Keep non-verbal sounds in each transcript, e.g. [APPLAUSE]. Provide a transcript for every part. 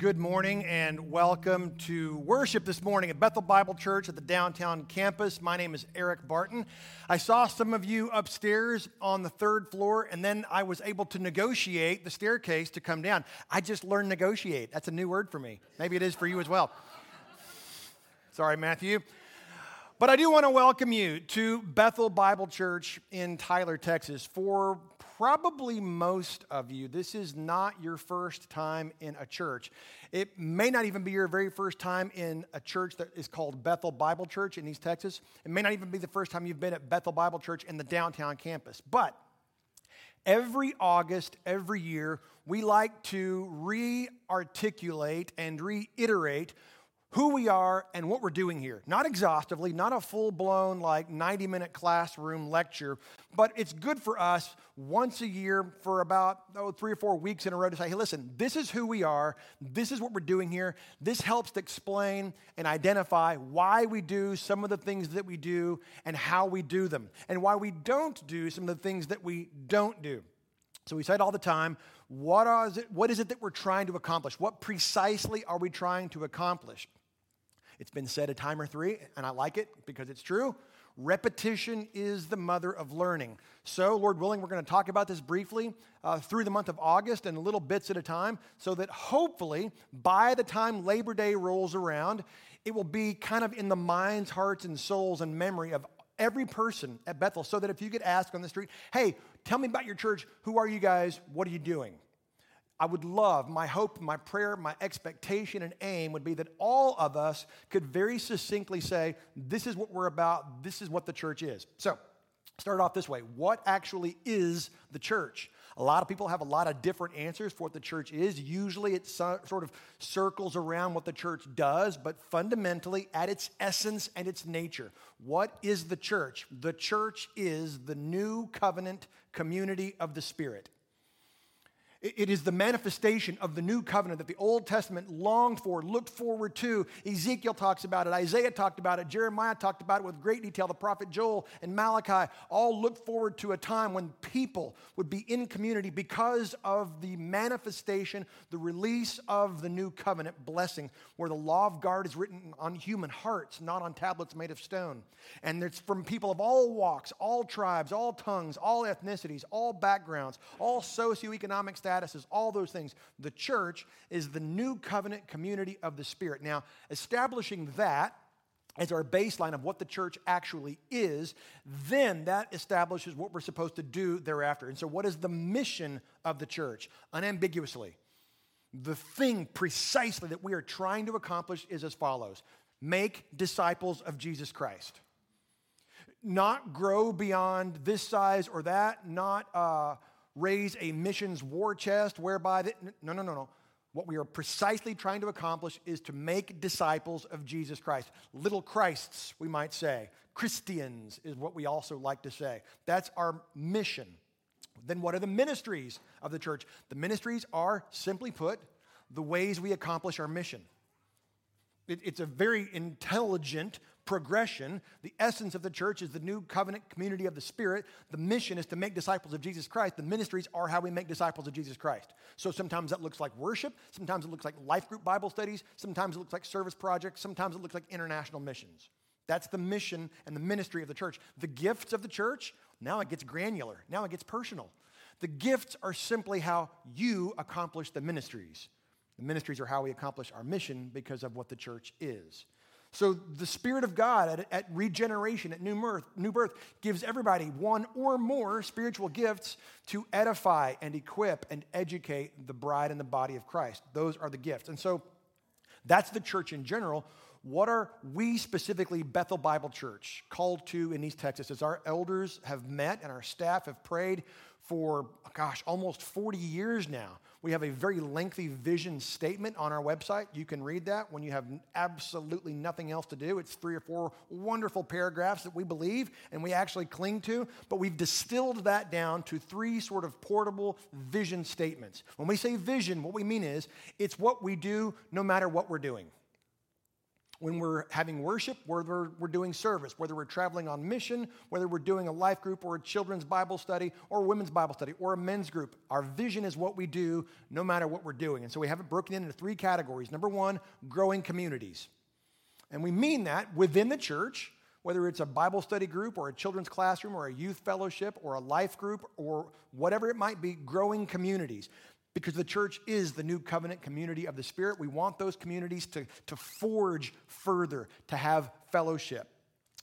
Good morning and welcome to worship this morning at Bethel Bible Church at the downtown campus. My name is Eric Barton. I saw some of you upstairs on the third floor, and then I was able to negotiate the staircase to come down. I just learned negotiate. That's a new word for me. Maybe it is for you as well. Sorry, Matthew. But I do want to welcome you to Bethel Bible Church in Tyler, Texas. For probably most of you, this is not your first time in a church. It may not even be your very first time in a church that is called Bethel Bible Church in East Texas. It may not even be the first time you've been at Bethel Bible Church in the downtown campus. But every August, every year, we like to re articulate and reiterate who we are and what we're doing here. Not exhaustively, not a full blown, like 90 minute classroom lecture, but it's good for us once a year for about oh, three or four weeks in a row to say, hey, listen, this is who we are, this is what we're doing here. This helps to explain and identify why we do some of the things that we do and how we do them, and why we don't do some of the things that we don't do. So we say it all the time. What, is it, what is it that we're trying to accomplish? What precisely are we trying to accomplish? It's been said a time or three, and I like it because it's true. Repetition is the mother of learning. So, Lord willing, we're going to talk about this briefly uh, through the month of August and little bits at a time, so that hopefully by the time Labor Day rolls around, it will be kind of in the minds, hearts, and souls and memory of every person at Bethel. So that if you get asked on the street, hey, tell me about your church, who are you guys, what are you doing? I would love, my hope, my prayer, my expectation and aim would be that all of us could very succinctly say, This is what we're about, this is what the church is. So, start off this way What actually is the church? A lot of people have a lot of different answers for what the church is. Usually it sort of circles around what the church does, but fundamentally, at its essence and its nature, what is the church? The church is the new covenant community of the Spirit. It is the manifestation of the new covenant that the Old Testament longed for, looked forward to. Ezekiel talks about it, Isaiah talked about it, Jeremiah talked about it with great detail. The prophet Joel and Malachi all looked forward to a time when people would be in community because of the manifestation, the release of the new covenant blessing, where the law of God is written on human hearts, not on tablets made of stone. And it's from people of all walks, all tribes, all tongues, all ethnicities, all backgrounds, all socioeconomic status statuses, all those things. The church is the new covenant community of the Spirit. Now, establishing that as our baseline of what the church actually is, then that establishes what we're supposed to do thereafter. And so, what is the mission of the church? Unambiguously, the thing precisely that we are trying to accomplish is as follows make disciples of Jesus Christ. Not grow beyond this size or that, not uh, raise a missions war chest whereby, the, no, no, no, no. What we are precisely trying to accomplish is to make disciples of Jesus Christ. Little Christs, we might say. Christians is what we also like to say. That's our mission. Then, what are the ministries of the church? The ministries are, simply put, the ways we accomplish our mission. It, it's a very intelligent progression. The essence of the church is the new covenant community of the Spirit. The mission is to make disciples of Jesus Christ. The ministries are how we make disciples of Jesus Christ. So sometimes that looks like worship, sometimes it looks like life group Bible studies, sometimes it looks like service projects, sometimes it looks like international missions. That's the mission and the ministry of the church. The gifts of the church, now it gets granular, now it gets personal. The gifts are simply how you accomplish the ministries. The ministries are how we accomplish our mission because of what the church is. So the Spirit of God at, at, regeneration, at new birth, new birth, gives everybody one or more spiritual gifts to edify and equip and educate the bride and the body of Christ. Those are the gifts. And so that's the church in general. What are we specifically, Bethel Bible Church, called to in East Texas? As our elders have met and our staff have prayed for, gosh, almost 40 years now. We have a very lengthy vision statement on our website. You can read that when you have absolutely nothing else to do. It's three or four wonderful paragraphs that we believe and we actually cling to, but we've distilled that down to three sort of portable vision statements. When we say vision, what we mean is it's what we do no matter what we're doing. When we're having worship, whether we're doing service, whether we're traveling on mission, whether we're doing a life group or a children's Bible study or a women's Bible study or a men's group. Our vision is what we do no matter what we're doing. And so we have it broken into three categories. Number one, growing communities. And we mean that within the church, whether it's a Bible study group or a children's classroom or a youth fellowship or a life group or whatever it might be, growing communities because the church is the new covenant community of the Spirit. We want those communities to, to forge further, to have fellowship.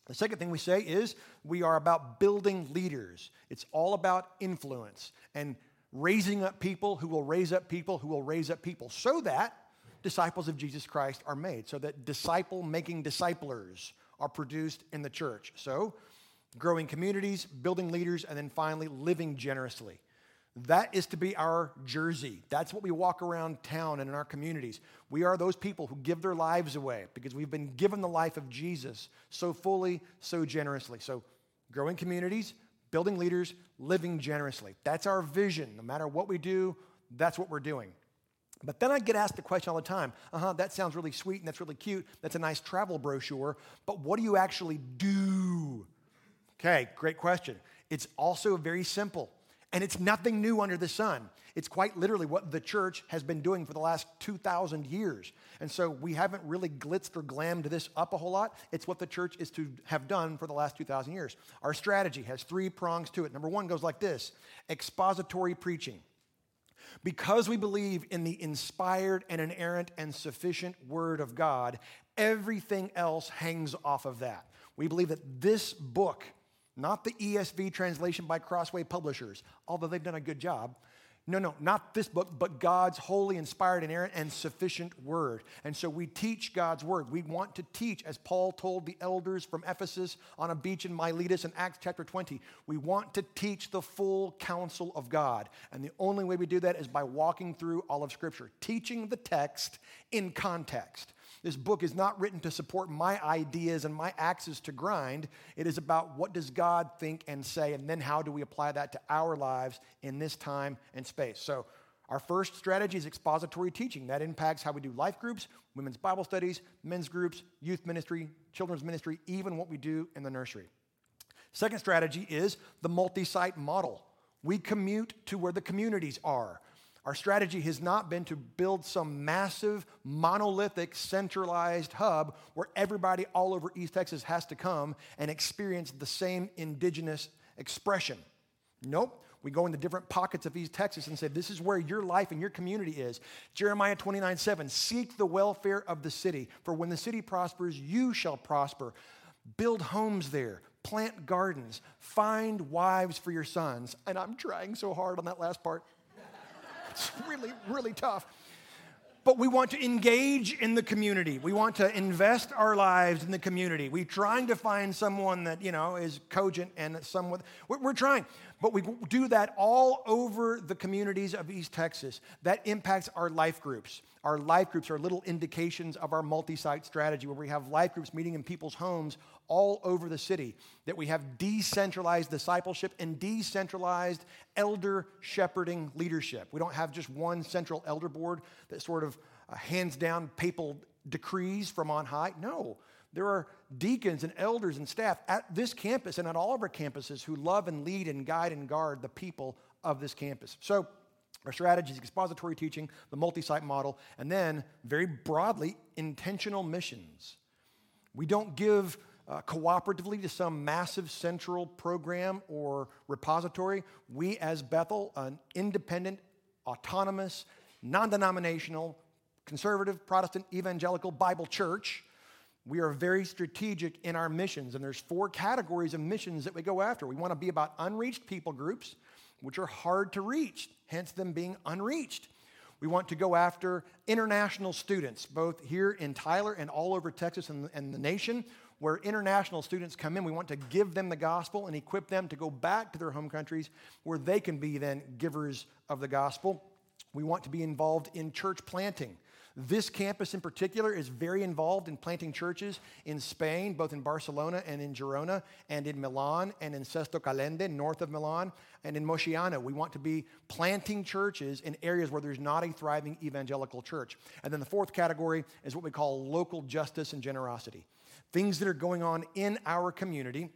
The second thing we say is we are about building leaders. It's all about influence and raising up people who will raise up people who will raise up people so that disciples of Jesus Christ are made, so that disciple making disciplers are produced in the church. So, growing communities, building leaders, and then finally living generously. That is to be our jersey. That's what we walk around town and in our communities. We are those people who give their lives away because we've been given the life of Jesus so fully, so generously. So, growing communities, building leaders, living generously. That's our vision. No matter what we do, that's what we're doing. But then I get asked the question all the time uh huh, that sounds really sweet and that's really cute. That's a nice travel brochure. But what do you actually do? Okay, great question. It's also very simple. And it's nothing new under the sun. It's quite literally what the church has been doing for the last 2,000 years. And so we haven't really glitzed or glammed this up a whole lot. It's what the church is to have done for the last 2,000 years. Our strategy has three prongs to it. Number one goes like this expository preaching. Because we believe in the inspired and inerrant and sufficient Word of God, everything else hangs off of that. We believe that this book not the ESV translation by Crossway Publishers, although they've done a good job. No, no, not this book, but God's holy, inspired, inerrant, and sufficient word. And so we teach God's word. We want to teach, as Paul told the elders from Ephesus on a beach in Miletus in Acts chapter 20, we want to teach the full counsel of God. And the only way we do that is by walking through all of Scripture, teaching the text in context. This book is not written to support my ideas and my axes to grind. It is about what does God think and say, and then how do we apply that to our lives in this time and space. So, our first strategy is expository teaching. That impacts how we do life groups, women's Bible studies, men's groups, youth ministry, children's ministry, even what we do in the nursery. Second strategy is the multi site model. We commute to where the communities are. Our strategy has not been to build some massive, monolithic, centralized hub where everybody all over East Texas has to come and experience the same indigenous expression. Nope. We go into different pockets of East Texas and say, This is where your life and your community is. Jeremiah 29 7 Seek the welfare of the city, for when the city prospers, you shall prosper. Build homes there, plant gardens, find wives for your sons. And I'm trying so hard on that last part. It's really, really tough. But we want to engage in the community. We want to invest our lives in the community. We're trying to find someone that, you know, is cogent and someone, we're, trying. But we do that all over the communities of East Texas. That impacts our life groups. Our life groups are little indications of our multi site strategy where we have life groups meeting in people's homes all over the city. That we have decentralized discipleship and decentralized elder shepherding leadership. We don't have just one central elder board that sort of uh, hands down papal decrees from on high. No, there are deacons and elders and staff at this campus and at all of our campuses who love and lead and guide and guard the people of this campus. So, our strategy is expository teaching, the multi site model, and then, very broadly, intentional missions. We don't give uh, cooperatively to some massive central program or repository. We, as Bethel, an independent, autonomous, non denominational, conservative, Protestant, evangelical Bible church, we are very strategic in our missions, and there's four categories of missions that we go after. We want to be about unreached people groups, which are hard to reach, hence them being unreached. We want to go after international students, both here in Tyler and all over Texas and, and the nation, where international students come in. We want to give them the gospel and equip them to go back to their home countries where they can be then givers of the gospel. We want to be involved in church planting. This campus in particular is very involved in planting churches in Spain, both in Barcelona and in Girona, and in Milan, and in Sesto Calende, north of Milan, and in Mosciano. We want to be planting churches in areas where there's not a thriving evangelical church. And then the fourth category is what we call local justice and generosity. Things that are going on in our community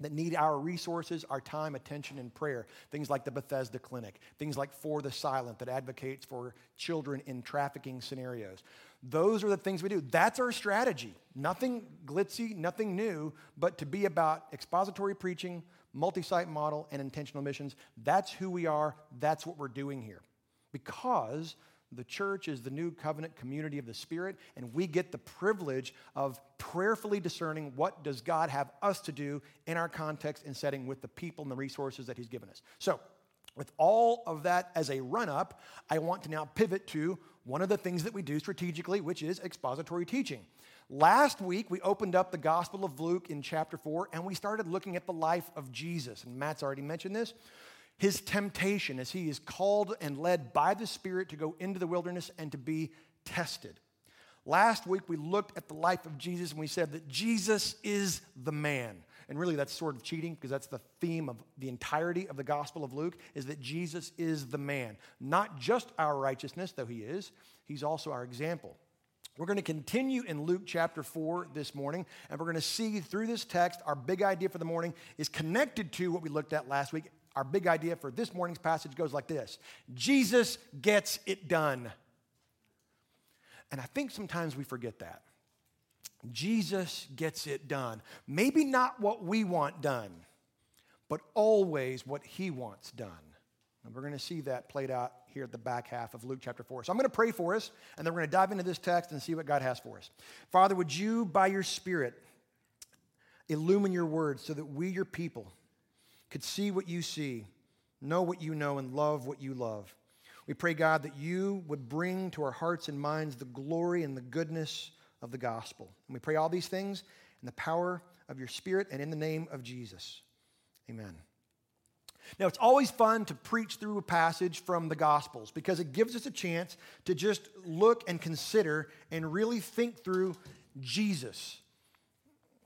that need our resources, our time, attention, and prayer. Things like the Bethesda Clinic, things like For the Silent that advocates for children in trafficking scenarios. Those are the things we do. That's our strategy. Nothing glitzy, nothing new, but to be about expository preaching, multi site model, and intentional missions. That's who we are. That's what we're doing here. Because the church is the new covenant community of the Spirit, and we get the privilege of prayerfully discerning what does God have us to do in our context and setting with the people and the resources that He's given us. So, with all of that as a run up, I want to now pivot to one of the things that we do strategically, which is expository teaching. Last week, we opened up the Gospel of Luke in chapter 4, and we started looking at the life of Jesus. And Matt's already mentioned this his temptation as he is called and led by the Spirit to go into the wilderness and to be tested. Last week, we looked at the life of Jesus and we said that Jesus is the man. And really, that's sort of cheating because that's the theme of the entirety of the Gospel of Luke is that Jesus is the man. Not just our righteousness, though he is, he's also our example. We're going to continue in Luke chapter 4 this morning, and we're going to see through this text, our big idea for the morning is connected to what we looked at last week our big idea for this morning's passage goes like this Jesus gets it done. And I think sometimes we forget that. Jesus gets it done. Maybe not what we want done, but always what he wants done. And we're going to see that played out here at the back half of Luke chapter 4. So I'm going to pray for us, and then we're going to dive into this text and see what God has for us. Father, would you, by your Spirit, illumine your words so that we, your people, could see what you see, know what you know, and love what you love. We pray, God, that you would bring to our hearts and minds the glory and the goodness of the gospel. And we pray all these things in the power of your Spirit and in the name of Jesus. Amen. Now, it's always fun to preach through a passage from the Gospels because it gives us a chance to just look and consider and really think through Jesus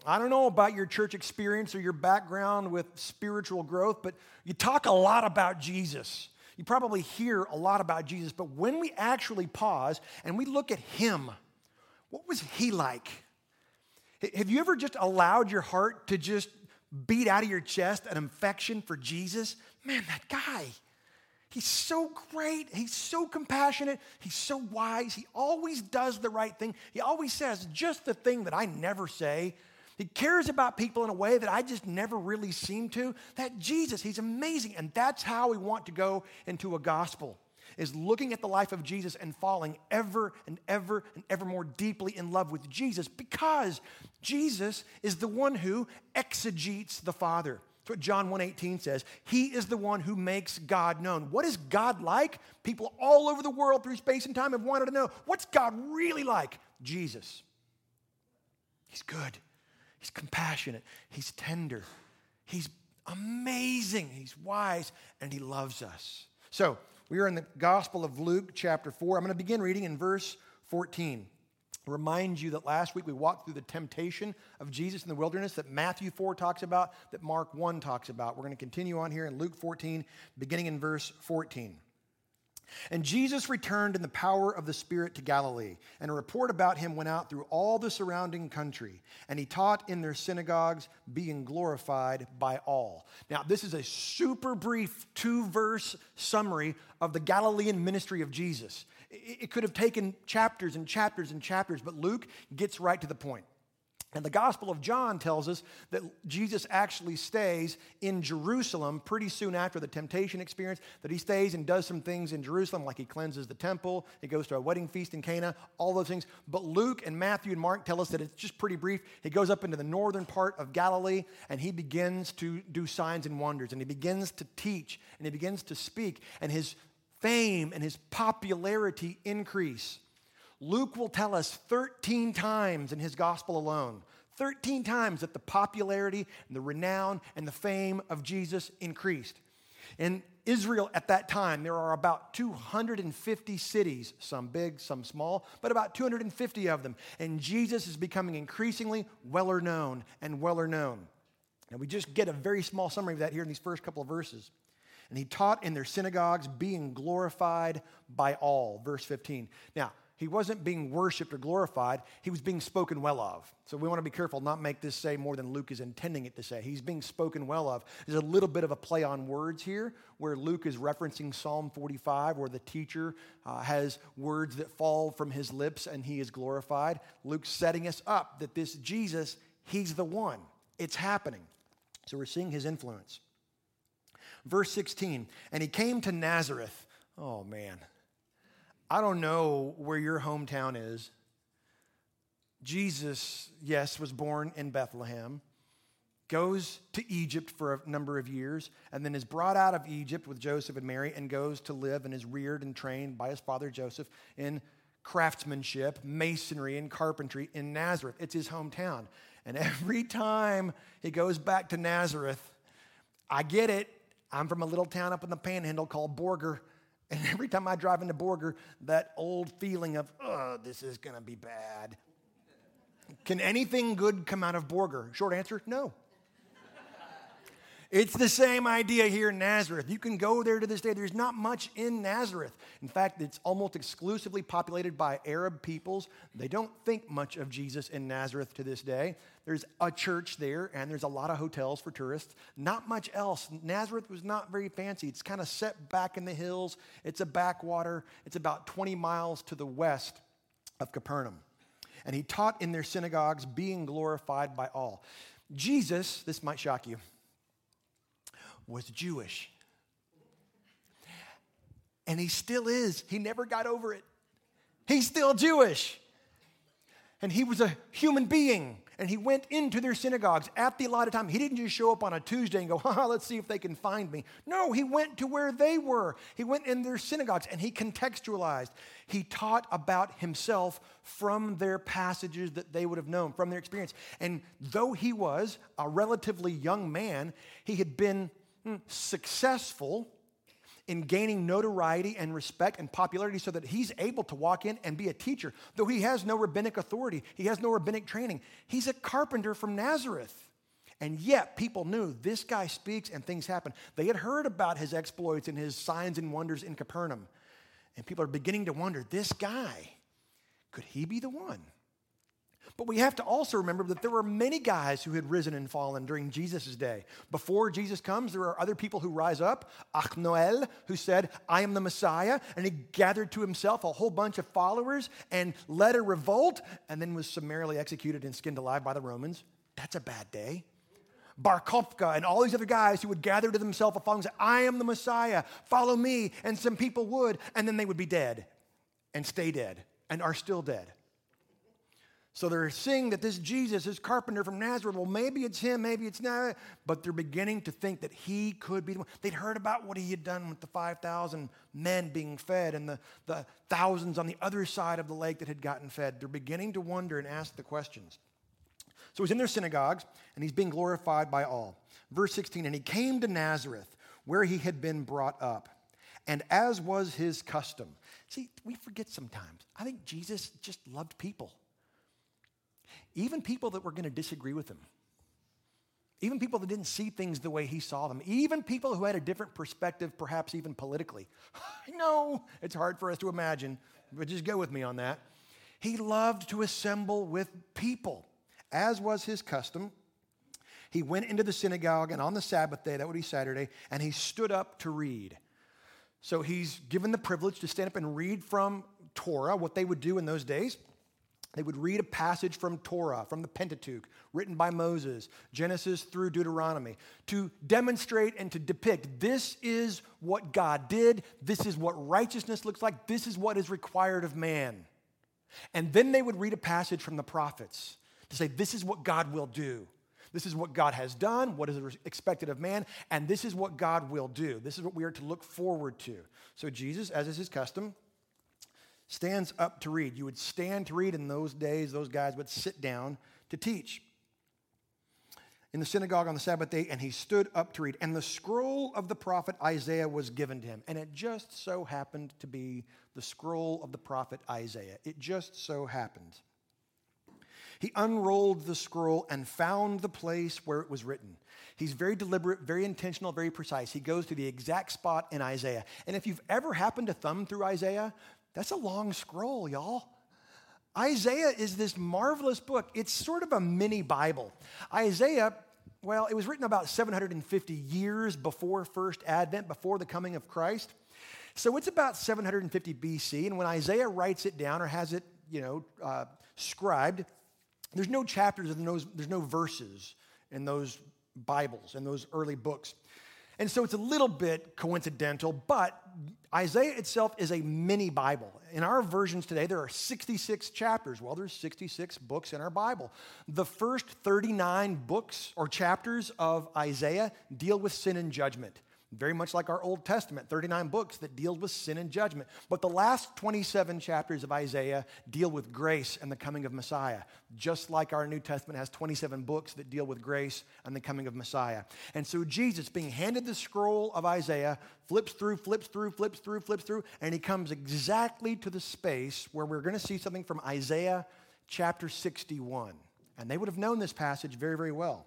I don't know about your church experience or your background with spiritual growth, but you talk a lot about Jesus. You probably hear a lot about Jesus, but when we actually pause and we look at him, what was he like? Have you ever just allowed your heart to just beat out of your chest an affection for Jesus? Man, that guy, he's so great. He's so compassionate. He's so wise. He always does the right thing. He always says just the thing that I never say. He cares about people in a way that I just never really seem to. That Jesus, he's amazing. And that's how we want to go into a gospel is looking at the life of Jesus and falling ever and ever and ever more deeply in love with Jesus because Jesus is the one who exegetes the Father. That's what John 1:18 says. He is the one who makes God known. What is God like? People all over the world through space and time have wanted to know. What's God really like? Jesus. He's good. He's compassionate. He's tender. He's amazing. He's wise and he loves us. So, we are in the Gospel of Luke, chapter 4. I'm going to begin reading in verse 14. Remind you that last week we walked through the temptation of Jesus in the wilderness that Matthew 4 talks about, that Mark 1 talks about. We're going to continue on here in Luke 14, beginning in verse 14. And Jesus returned in the power of the Spirit to Galilee, and a report about him went out through all the surrounding country, and he taught in their synagogues, being glorified by all. Now, this is a super brief two verse summary of the Galilean ministry of Jesus. It could have taken chapters and chapters and chapters, but Luke gets right to the point. And the Gospel of John tells us that Jesus actually stays in Jerusalem pretty soon after the temptation experience, that he stays and does some things in Jerusalem, like he cleanses the temple, he goes to a wedding feast in Cana, all those things. But Luke and Matthew and Mark tell us that it's just pretty brief. He goes up into the northern part of Galilee and he begins to do signs and wonders, and he begins to teach, and he begins to speak, and his fame and his popularity increase. Luke will tell us 13 times in his gospel alone, 13 times that the popularity and the renown and the fame of Jesus increased. In Israel at that time, there are about 250 cities, some big, some small, but about 250 of them. And Jesus is becoming increasingly weller known and weller known. And we just get a very small summary of that here in these first couple of verses. And he taught in their synagogues, being glorified by all. Verse 15. Now, he wasn't being worshiped or glorified, he was being spoken well of. So we want to be careful not make this say more than Luke is intending it to say. He's being spoken well of. There's a little bit of a play on words here where Luke is referencing Psalm 45 where the teacher uh, has words that fall from his lips and he is glorified. Luke's setting us up that this Jesus, he's the one. It's happening. So we're seeing his influence. Verse 16, and he came to Nazareth. Oh man. I don't know where your hometown is. Jesus, yes, was born in Bethlehem, goes to Egypt for a number of years, and then is brought out of Egypt with Joseph and Mary and goes to live and is reared and trained by his father Joseph in craftsmanship, masonry, and carpentry in Nazareth. It's his hometown. And every time he goes back to Nazareth, I get it. I'm from a little town up in the panhandle called Borger. And [LAUGHS] every time I drive into Borger, that old feeling of, oh, this is going to be bad. Can anything good come out of Borger? Short answer no. It's the same idea here in Nazareth. You can go there to this day. There's not much in Nazareth. In fact, it's almost exclusively populated by Arab peoples. They don't think much of Jesus in Nazareth to this day. There's a church there, and there's a lot of hotels for tourists. Not much else. Nazareth was not very fancy. It's kind of set back in the hills, it's a backwater. It's about 20 miles to the west of Capernaum. And he taught in their synagogues, being glorified by all. Jesus, this might shock you was Jewish. And he still is. He never got over it. He's still Jewish. And he was a human being. And he went into their synagogues at the allotted time. He didn't just show up on a Tuesday and go, ha, let's see if they can find me. No, he went to where they were. He went in their synagogues and he contextualized. He taught about himself from their passages that they would have known, from their experience. And though he was a relatively young man, he had been hmm, successful in gaining notoriety and respect and popularity so that he's able to walk in and be a teacher. Though he has no rabbinic authority, he has no rabbinic training. He's a carpenter from Nazareth. And yet, people knew this guy speaks and things happen. They had heard about his exploits and his signs and wonders in Capernaum. And people are beginning to wonder this guy, could he be the one? But we have to also remember that there were many guys who had risen and fallen during Jesus' day. Before Jesus comes, there are other people who rise up. Achnoel, who said, I am the Messiah, and he gathered to himself a whole bunch of followers and led a revolt, and then was summarily executed and skinned alive by the Romans. That's a bad day. Bar Kokhba and all these other guys who would gather to themselves a following and say, I am the Messiah, follow me. And some people would, and then they would be dead and stay dead and are still dead. So they're seeing that this Jesus, this carpenter from Nazareth, well, maybe it's him, maybe it's not, but they're beginning to think that he could be the one. They'd heard about what he had done with the 5,000 men being fed and the, the thousands on the other side of the lake that had gotten fed. They're beginning to wonder and ask the questions. So he's in their synagogues and he's being glorified by all. Verse 16, and he came to Nazareth where he had been brought up. And as was his custom. See, we forget sometimes. I think Jesus just loved people even people that were going to disagree with him, even people that didn't see things the way he saw them, even people who had a different perspective, perhaps even politically. [LAUGHS] I know it's hard for us to imagine, but just go with me on that. He loved to assemble with people, as was his custom. He went into the synagogue, and on the Sabbath day, that would be Saturday, and he stood up to read. So he's given the privilege to stand up and read from Torah, what they would do in those days. They would read a passage from Torah, from the Pentateuch, written by Moses, Genesis through Deuteronomy, to demonstrate and to depict this is what God did, this is what righteousness looks like, this is what is required of man. And then they would read a passage from the prophets to say, this is what God will do. This is what God has done, what is expected of man, and this is what God will do. This is what we are to look forward to. So, Jesus, as is his custom, stands up to read. You would stand to read in those days, those guys would sit down to teach. in the synagogue on the Sabbath day, and he stood up to read. And the scroll of the prophet Isaiah was given to him. And it just so happened to be the scroll of the prophet Isaiah. It just so happened. He unrolled the scroll and found the place where it was written. He's very deliberate, very intentional, very precise. He goes to the exact spot in Isaiah. And if you've ever happened to thumb through Isaiah, that's a long scroll, y'all. Isaiah is this marvelous book. It's sort of a mini Bible. Isaiah, well, it was written about 750 years before first advent, before the coming of Christ. So it's about 750 BC. And when Isaiah writes it down or has it, you know, uh, scribed, there's no chapters and there's no verses in those Bibles, in those early books. And so it's a little bit coincidental, but Isaiah itself is a mini Bible. In our versions today, there are 66 chapters. Well, there's 66 books in our Bible. The first 39 books or chapters of Isaiah deal with sin and judgment very much like our Old Testament, 39 books that deal with sin and judgment. But the last 27 chapters of Isaiah deal with grace and the coming of Messiah, just like our New Testament has 27 books that deal with grace and the coming of Messiah. And so Jesus, being handed the scroll of Isaiah, flips through, flips through, flips through, flips through, and he comes exactly to the space where we're going to see something from Isaiah chapter 61. And they would have known this passage very, very well.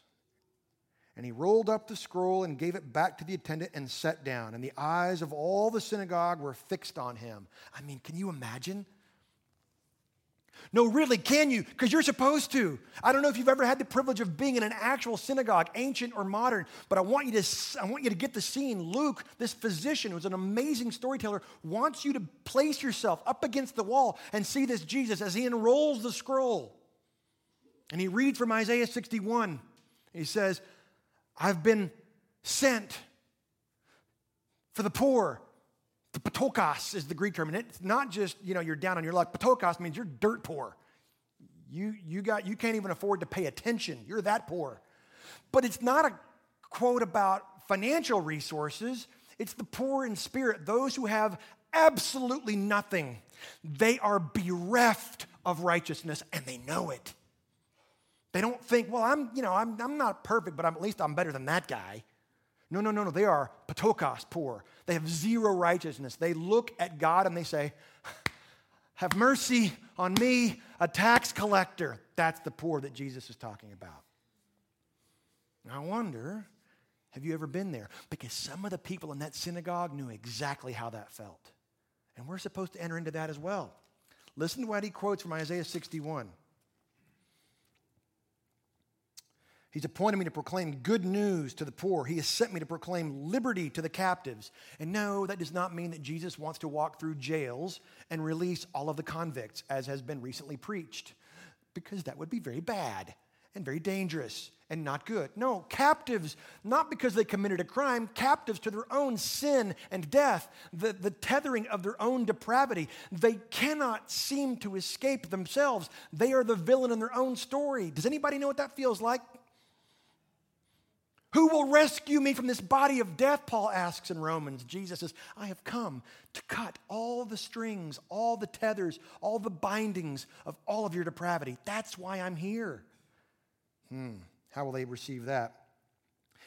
And he rolled up the scroll and gave it back to the attendant and sat down. And the eyes of all the synagogue were fixed on him. I mean, can you imagine? No, really, can you? Because you're supposed to. I don't know if you've ever had the privilege of being in an actual synagogue, ancient or modern, but I want you to, I want you to get the scene. Luke, this physician who's an amazing storyteller, wants you to place yourself up against the wall and see this Jesus as he unrolls the scroll. And he reads from Isaiah 61. He says, I've been sent for the poor. The patokos is the Greek term, and it's not just, you know, you're down on your luck. Patokos means you're dirt poor. You, you, got, you can't even afford to pay attention. You're that poor. But it's not a quote about financial resources. It's the poor in spirit, those who have absolutely nothing. They are bereft of righteousness and they know it. They don't think, well, I'm, you know, I'm, I'm not perfect, but I'm, at least I'm better than that guy. No, no, no, no. They are patokos, poor. They have zero righteousness. They look at God and they say, Have mercy on me, a tax collector. That's the poor that Jesus is talking about. I wonder, have you ever been there? Because some of the people in that synagogue knew exactly how that felt. And we're supposed to enter into that as well. Listen to what he quotes from Isaiah 61. He's appointed me to proclaim good news to the poor. He has sent me to proclaim liberty to the captives. And no, that does not mean that Jesus wants to walk through jails and release all of the convicts, as has been recently preached, because that would be very bad and very dangerous and not good. No, captives, not because they committed a crime, captives to their own sin and death, the, the tethering of their own depravity. They cannot seem to escape themselves. They are the villain in their own story. Does anybody know what that feels like? Who will rescue me from this body of death? Paul asks in Romans. Jesus says, I have come to cut all the strings, all the tethers, all the bindings of all of your depravity. That's why I'm here. Hmm, how will they receive that?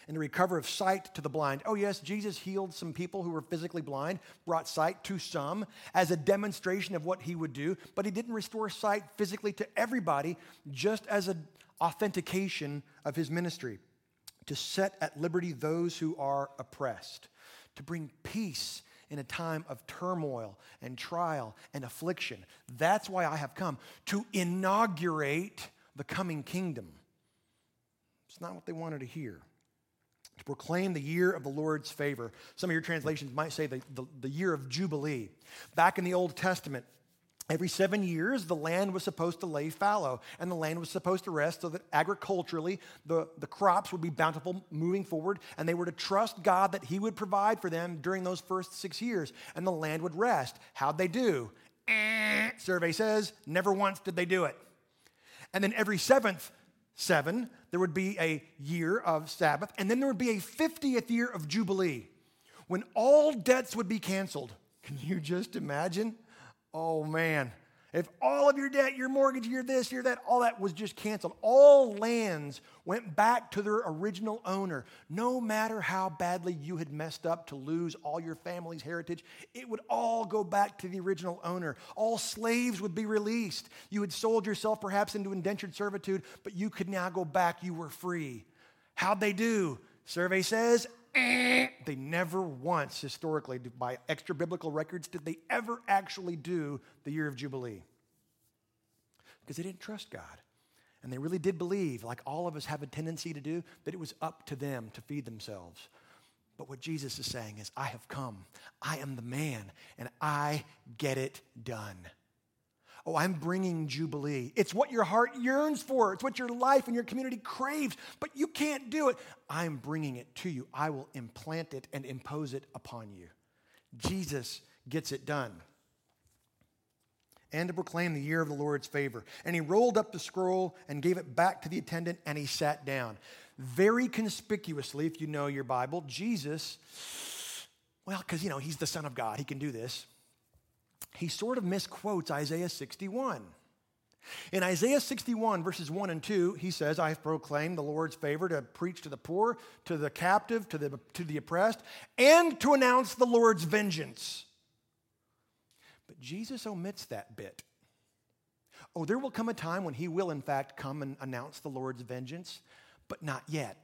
And to recover of sight to the blind. Oh, yes, Jesus healed some people who were physically blind, brought sight to some as a demonstration of what he would do, but he didn't restore sight physically to everybody, just as an authentication of his ministry to set at liberty those who are oppressed, to bring peace in a time of turmoil and trial and affliction. That's why I have come to inaugurate the coming kingdom. It's not what they wanted to hear. To proclaim the year of the Lord's favor. Some of your translations might say the, the, the year of Jubilee. Back in the Old Testament, Every seven years, the land was supposed to lay fallow, and the land was supposed to rest so that agriculturally the, the crops would be bountiful moving forward, and they were to trust God that He would provide for them during those first six years, and the land would rest. How'd they do? Eh, survey says, never once did they do it. And then every seventh seven, there would be a year of Sabbath, and then there would be a 50th year of Jubilee when all debts would be canceled. Can you just imagine? Oh man, if all of your debt, your mortgage, your this, your that, all that was just canceled, all lands went back to their original owner. No matter how badly you had messed up to lose all your family's heritage, it would all go back to the original owner. All slaves would be released. You had sold yourself perhaps into indentured servitude, but you could now go back. You were free. How'd they do? Survey says they never once, historically, by extra biblical records, did they ever actually do the year of Jubilee. Because they didn't trust God. And they really did believe, like all of us have a tendency to do, that it was up to them to feed themselves. But what Jesus is saying is, I have come. I am the man, and I get it done. Oh, I'm bringing Jubilee. It's what your heart yearns for, it's what your life and your community craves, but you can't do it. I'm bringing it to you. I will implant it and impose it upon you. Jesus gets it done. And to proclaim the year of the Lord's favor. And he rolled up the scroll and gave it back to the attendant, and he sat down. Very conspicuously, if you know your Bible, Jesus, well, because, you know, he's the Son of God, he can do this he sort of misquotes Isaiah 61. In Isaiah 61, verses 1 and 2, he says, I have proclaimed the Lord's favor to preach to the poor, to the captive, to the, to the oppressed, and to announce the Lord's vengeance. But Jesus omits that bit. Oh, there will come a time when he will, in fact, come and announce the Lord's vengeance, but not yet.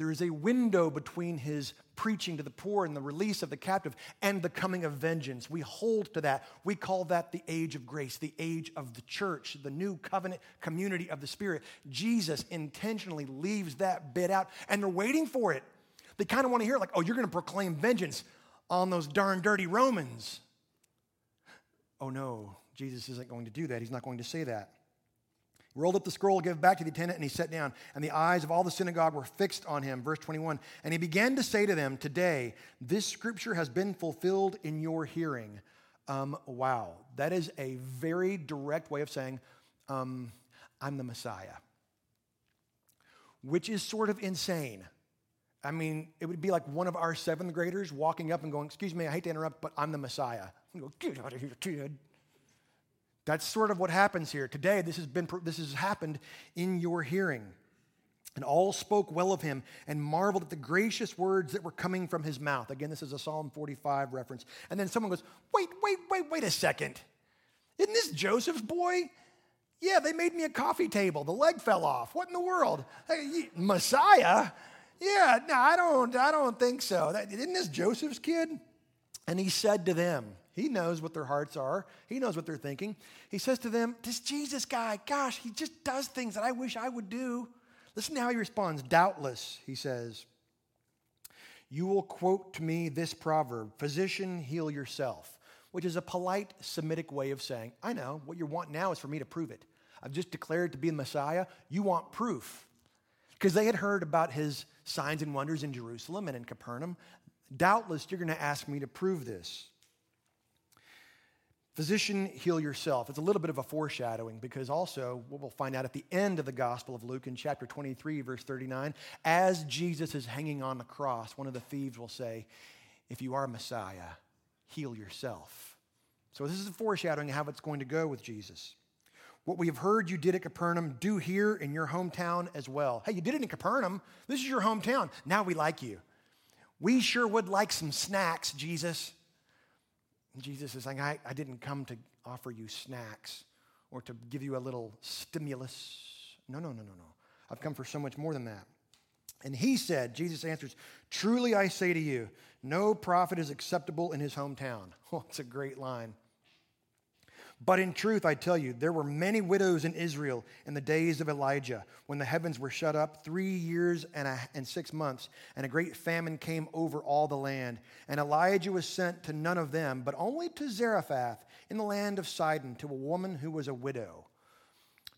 There is a window between his preaching to the poor and the release of the captive and the coming of vengeance. We hold to that. We call that the age of grace, the age of the church, the new covenant community of the Spirit. Jesus intentionally leaves that bit out, and they're waiting for it. They kind of want to hear, like, oh, you're going to proclaim vengeance on those darn dirty Romans. Oh, no, Jesus isn't going to do that. He's not going to say that rolled up the scroll, gave it back to the attendant, and he sat down. And the eyes of all the synagogue were fixed on him. Verse 21. And he began to say to them, Today, this scripture has been fulfilled in your hearing. Um, wow. That is a very direct way of saying, um, I'm the Messiah, which is sort of insane. I mean, it would be like one of our seventh graders walking up and going, Excuse me, I hate to interrupt, but I'm the Messiah. Go, Get out of here, kid. That's sort of what happens here. Today, this has, been, this has happened in your hearing. And all spoke well of him and marveled at the gracious words that were coming from his mouth. Again, this is a Psalm 45 reference. And then someone goes, Wait, wait, wait, wait a second. Isn't this Joseph's boy? Yeah, they made me a coffee table. The leg fell off. What in the world? Hey, Messiah? Yeah, no, I don't, I don't think so. That, isn't this Joseph's kid? And he said to them, he knows what their hearts are. He knows what they're thinking. He says to them, This Jesus guy, gosh, he just does things that I wish I would do. Listen to how he responds. Doubtless, he says, you will quote to me this proverb Physician, heal yourself, which is a polite Semitic way of saying, I know, what you want now is for me to prove it. I've just declared to be the Messiah. You want proof. Because they had heard about his signs and wonders in Jerusalem and in Capernaum. Doubtless, you're going to ask me to prove this. Physician, heal yourself. It's a little bit of a foreshadowing because also what we'll find out at the end of the Gospel of Luke in chapter 23, verse 39, as Jesus is hanging on the cross, one of the thieves will say, If you are Messiah, heal yourself. So this is a foreshadowing of how it's going to go with Jesus. What we have heard you did at Capernaum, do here in your hometown as well. Hey, you did it in Capernaum. This is your hometown. Now we like you. We sure would like some snacks, Jesus. Jesus is saying, I, I didn't come to offer you snacks or to give you a little stimulus. No, no, no, no, no. I've come for so much more than that. And he said, Jesus answers, Truly I say to you, no prophet is acceptable in his hometown. [LAUGHS] Oh, it's a great line. But in truth, I tell you, there were many widows in Israel in the days of Elijah, when the heavens were shut up three years and, a, and six months, and a great famine came over all the land. And Elijah was sent to none of them, but only to Zarephath in the land of Sidon, to a woman who was a widow.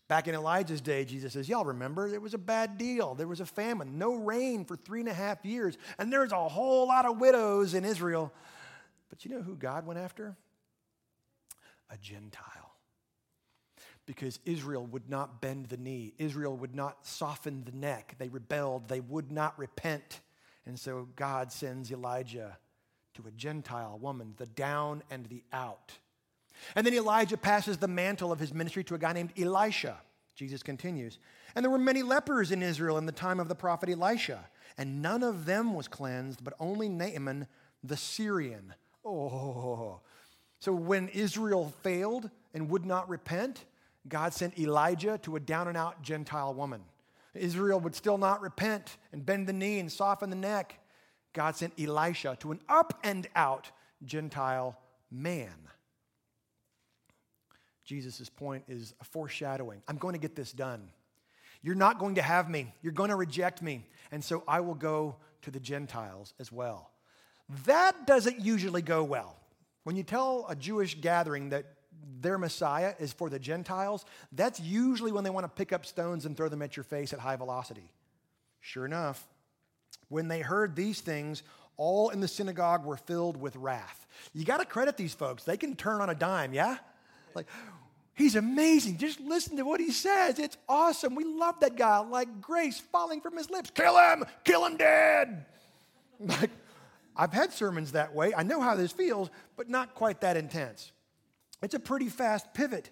Back in Elijah's day, Jesus says, Y'all remember, it was a bad deal. There was a famine, no rain for three and a half years, and there's a whole lot of widows in Israel. But you know who God went after? A Gentile. Because Israel would not bend the knee, Israel would not soften the neck. They rebelled, they would not repent. And so God sends Elijah to a Gentile woman, the down and the out. And then Elijah passes the mantle of his ministry to a guy named Elisha. Jesus continues. And there were many lepers in Israel in the time of the prophet Elisha, and none of them was cleansed, but only Naaman the Syrian. Oh, so when Israel failed and would not repent, God sent Elijah to a down and out Gentile woman. Israel would still not repent and bend the knee and soften the neck. God sent Elisha to an up and out Gentile man. Jesus' point is a foreshadowing. I'm going to get this done. You're not going to have me. You're going to reject me. And so I will go to the Gentiles as well. That doesn't usually go well. When you tell a Jewish gathering that their Messiah is for the Gentiles, that's usually when they want to pick up stones and throw them at your face at high velocity. Sure enough, when they heard these things, all in the synagogue were filled with wrath. You got to credit these folks. They can turn on a dime, yeah? Like, he's amazing. Just listen to what he says. It's awesome. We love that guy. Like grace falling from his lips. Kill him! Kill him dead! [LAUGHS] Like, I've had sermons that way. I know how this feels, but not quite that intense. It's a pretty fast pivot.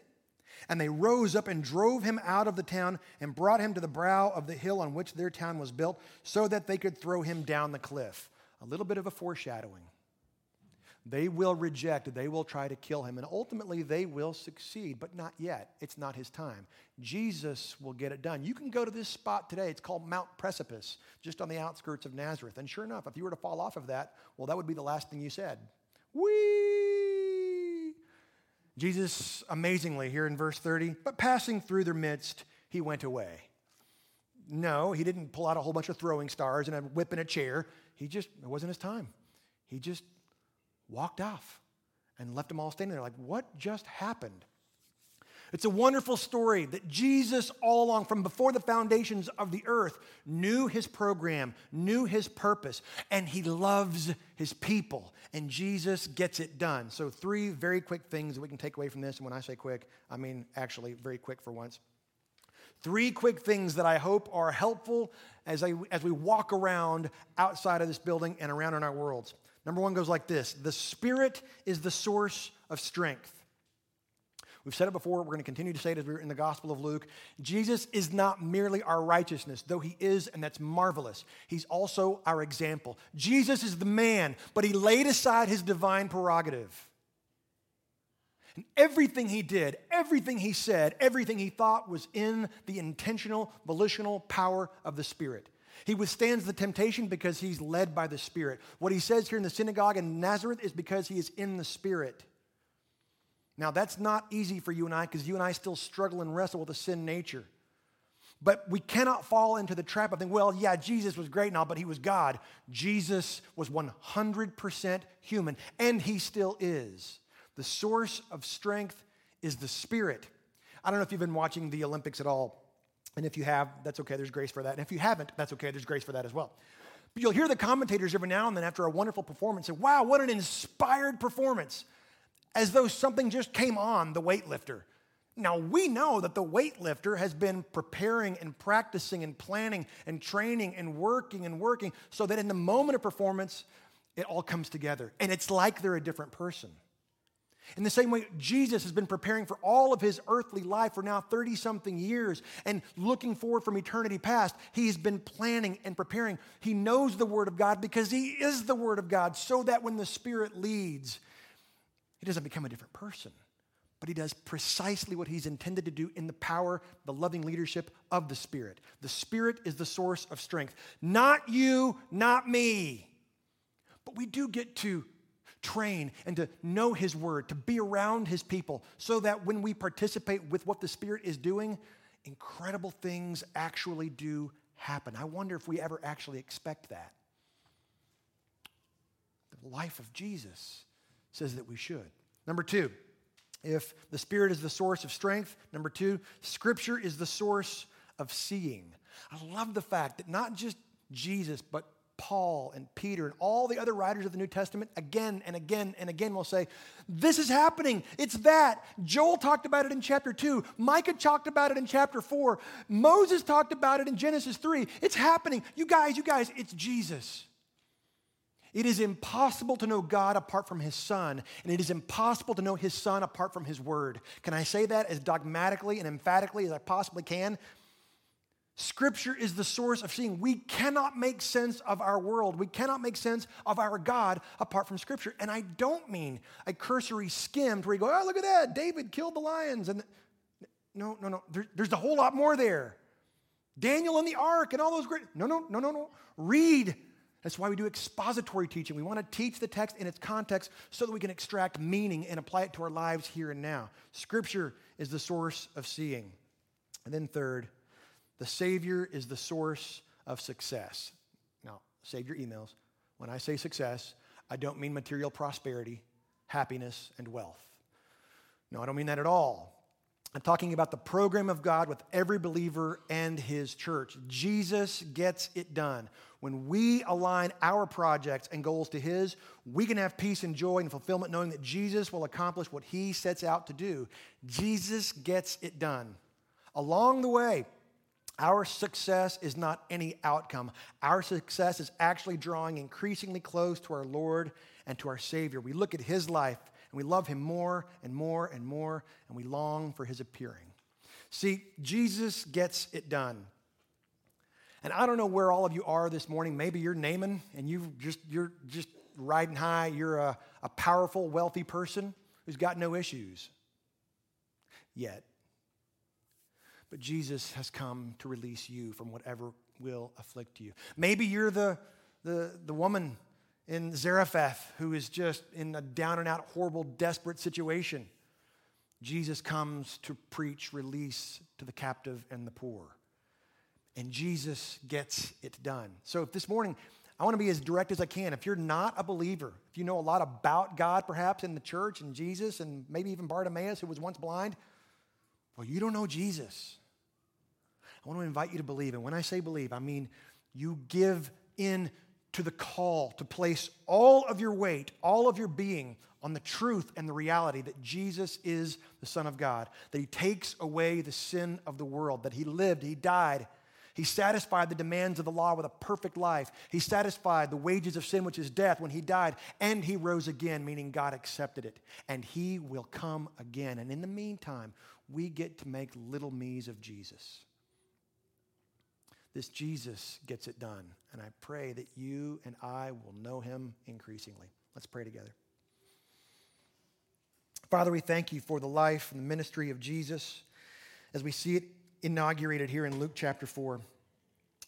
And they rose up and drove him out of the town and brought him to the brow of the hill on which their town was built so that they could throw him down the cliff. A little bit of a foreshadowing. They will reject, they will try to kill him, and ultimately they will succeed, but not yet. It's not his time. Jesus will get it done. You can go to this spot today. It's called Mount Precipice, just on the outskirts of Nazareth. And sure enough, if you were to fall off of that, well, that would be the last thing you said. Whee! Jesus, amazingly, here in verse 30, but passing through their midst, he went away. No, he didn't pull out a whole bunch of throwing stars and a whip and a chair. He just, it wasn't his time. He just walked off and left them all standing there like, what just happened? It's a wonderful story that Jesus, all along from before the foundations of the earth, knew his program, knew his purpose, and he loves his people. And Jesus gets it done. So, three very quick things that we can take away from this. And when I say quick, I mean actually very quick for once. Three quick things that I hope are helpful as, I, as we walk around outside of this building and around in our worlds. Number one goes like this The Spirit is the source of strength. We've said it before, we're going to continue to say it as we're in the Gospel of Luke. Jesus is not merely our righteousness, though he is, and that's marvelous. He's also our example. Jesus is the man, but he laid aside his divine prerogative. And everything he did, everything he said, everything he thought was in the intentional, volitional power of the Spirit. He withstands the temptation because he's led by the Spirit. What he says here in the synagogue in Nazareth is because he is in the Spirit. Now, that's not easy for you and I because you and I still struggle and wrestle with a sin nature. But we cannot fall into the trap of thinking, well, yeah, Jesus was great now, but he was God. Jesus was 100% human, and he still is. The source of strength is the Spirit. I don't know if you've been watching the Olympics at all. And if you have, that's okay, there's grace for that. And if you haven't, that's okay, there's grace for that as well. But you'll hear the commentators every now and then after a wonderful performance say, wow, what an inspired performance, as though something just came on the weightlifter. Now, we know that the weightlifter has been preparing and practicing and planning and training and working and working so that in the moment of performance, it all comes together. And it's like they're a different person. In the same way, Jesus has been preparing for all of his earthly life for now 30 something years and looking forward from eternity past. He's been planning and preparing. He knows the Word of God because he is the Word of God, so that when the Spirit leads, he doesn't become a different person, but he does precisely what he's intended to do in the power, the loving leadership of the Spirit. The Spirit is the source of strength. Not you, not me. But we do get to train and to know His Word, to be around His people, so that when we participate with what the Spirit is doing, incredible things actually do happen. I wonder if we ever actually expect that. The life of Jesus says that we should. Number two, if the Spirit is the source of strength, number two, Scripture is the source of seeing. I love the fact that not just Jesus, but Paul and Peter and all the other writers of the New Testament again and again and again will say, This is happening. It's that. Joel talked about it in chapter 2. Micah talked about it in chapter 4. Moses talked about it in Genesis 3. It's happening. You guys, you guys, it's Jesus. It is impossible to know God apart from His Son, and it is impossible to know His Son apart from His Word. Can I say that as dogmatically and emphatically as I possibly can? Scripture is the source of seeing. We cannot make sense of our world. We cannot make sense of our God apart from Scripture. And I don't mean a cursory skim where you go, oh, look at that. David killed the lions. And no, no, no. There, there's a whole lot more there. Daniel and the ark and all those great. No, no, no, no, no. Read that's why we do expository teaching. We want to teach the text in its context so that we can extract meaning and apply it to our lives here and now. Scripture is the source of seeing. And then, third, the Savior is the source of success. Now, save your emails. When I say success, I don't mean material prosperity, happiness, and wealth. No, I don't mean that at all. I'm talking about the program of God with every believer and his church. Jesus gets it done. When we align our projects and goals to His, we can have peace and joy and fulfillment knowing that Jesus will accomplish what He sets out to do. Jesus gets it done. Along the way, our success is not any outcome. Our success is actually drawing increasingly close to our Lord and to our Savior. We look at His life and we love Him more and more and more, and we long for His appearing. See, Jesus gets it done. And I don't know where all of you are this morning. Maybe you're Naaman and you just you're just riding high. You're a, a powerful, wealthy person who's got no issues yet. But Jesus has come to release you from whatever will afflict you. Maybe you're the, the, the woman in Zarephath who is just in a down and out, horrible, desperate situation. Jesus comes to preach release to the captive and the poor and Jesus gets it done. So if this morning, I want to be as direct as I can. If you're not a believer, if you know a lot about God perhaps in the church and Jesus and maybe even Bartimaeus who was once blind, well, you don't know Jesus. I want to invite you to believe. And when I say believe, I mean you give in to the call to place all of your weight, all of your being on the truth and the reality that Jesus is the Son of God, that He takes away the sin of the world, that He lived, He died, he satisfied the demands of the law with a perfect life. He satisfied the wages of sin, which is death, when he died, and he rose again, meaning God accepted it. And he will come again. And in the meantime, we get to make little me's of Jesus. This Jesus gets it done. And I pray that you and I will know him increasingly. Let's pray together. Father, we thank you for the life and the ministry of Jesus as we see it inaugurated here in Luke chapter 4.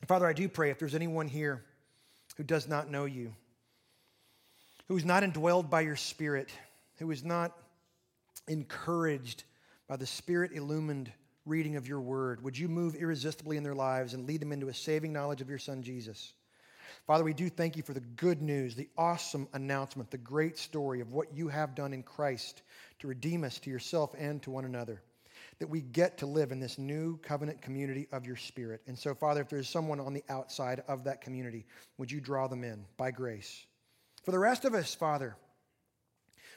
Father, I do pray if there's anyone here who does not know you, who is not indwelled by your Spirit, who is not encouraged by the Spirit illumined reading of your word, would you move irresistibly in their lives and lead them into a saving knowledge of your Son, Jesus? Father, we do thank you for the good news, the awesome announcement, the great story of what you have done in Christ to redeem us to yourself and to one another that we get to live in this new covenant community of your spirit. And so, Father, if there's someone on the outside of that community, would you draw them in by grace? For the rest of us, Father,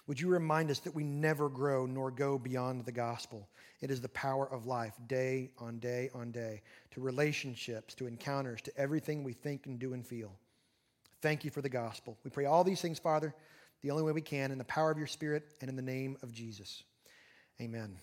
would you remind us that we never grow nor go beyond the gospel? It is the power of life, day on day on day, to relationships, to encounters, to everything we think and do and feel. Thank you for the gospel. We pray all these things, Father, the only way we can, in the power of your Spirit and in the name of Jesus. Amen.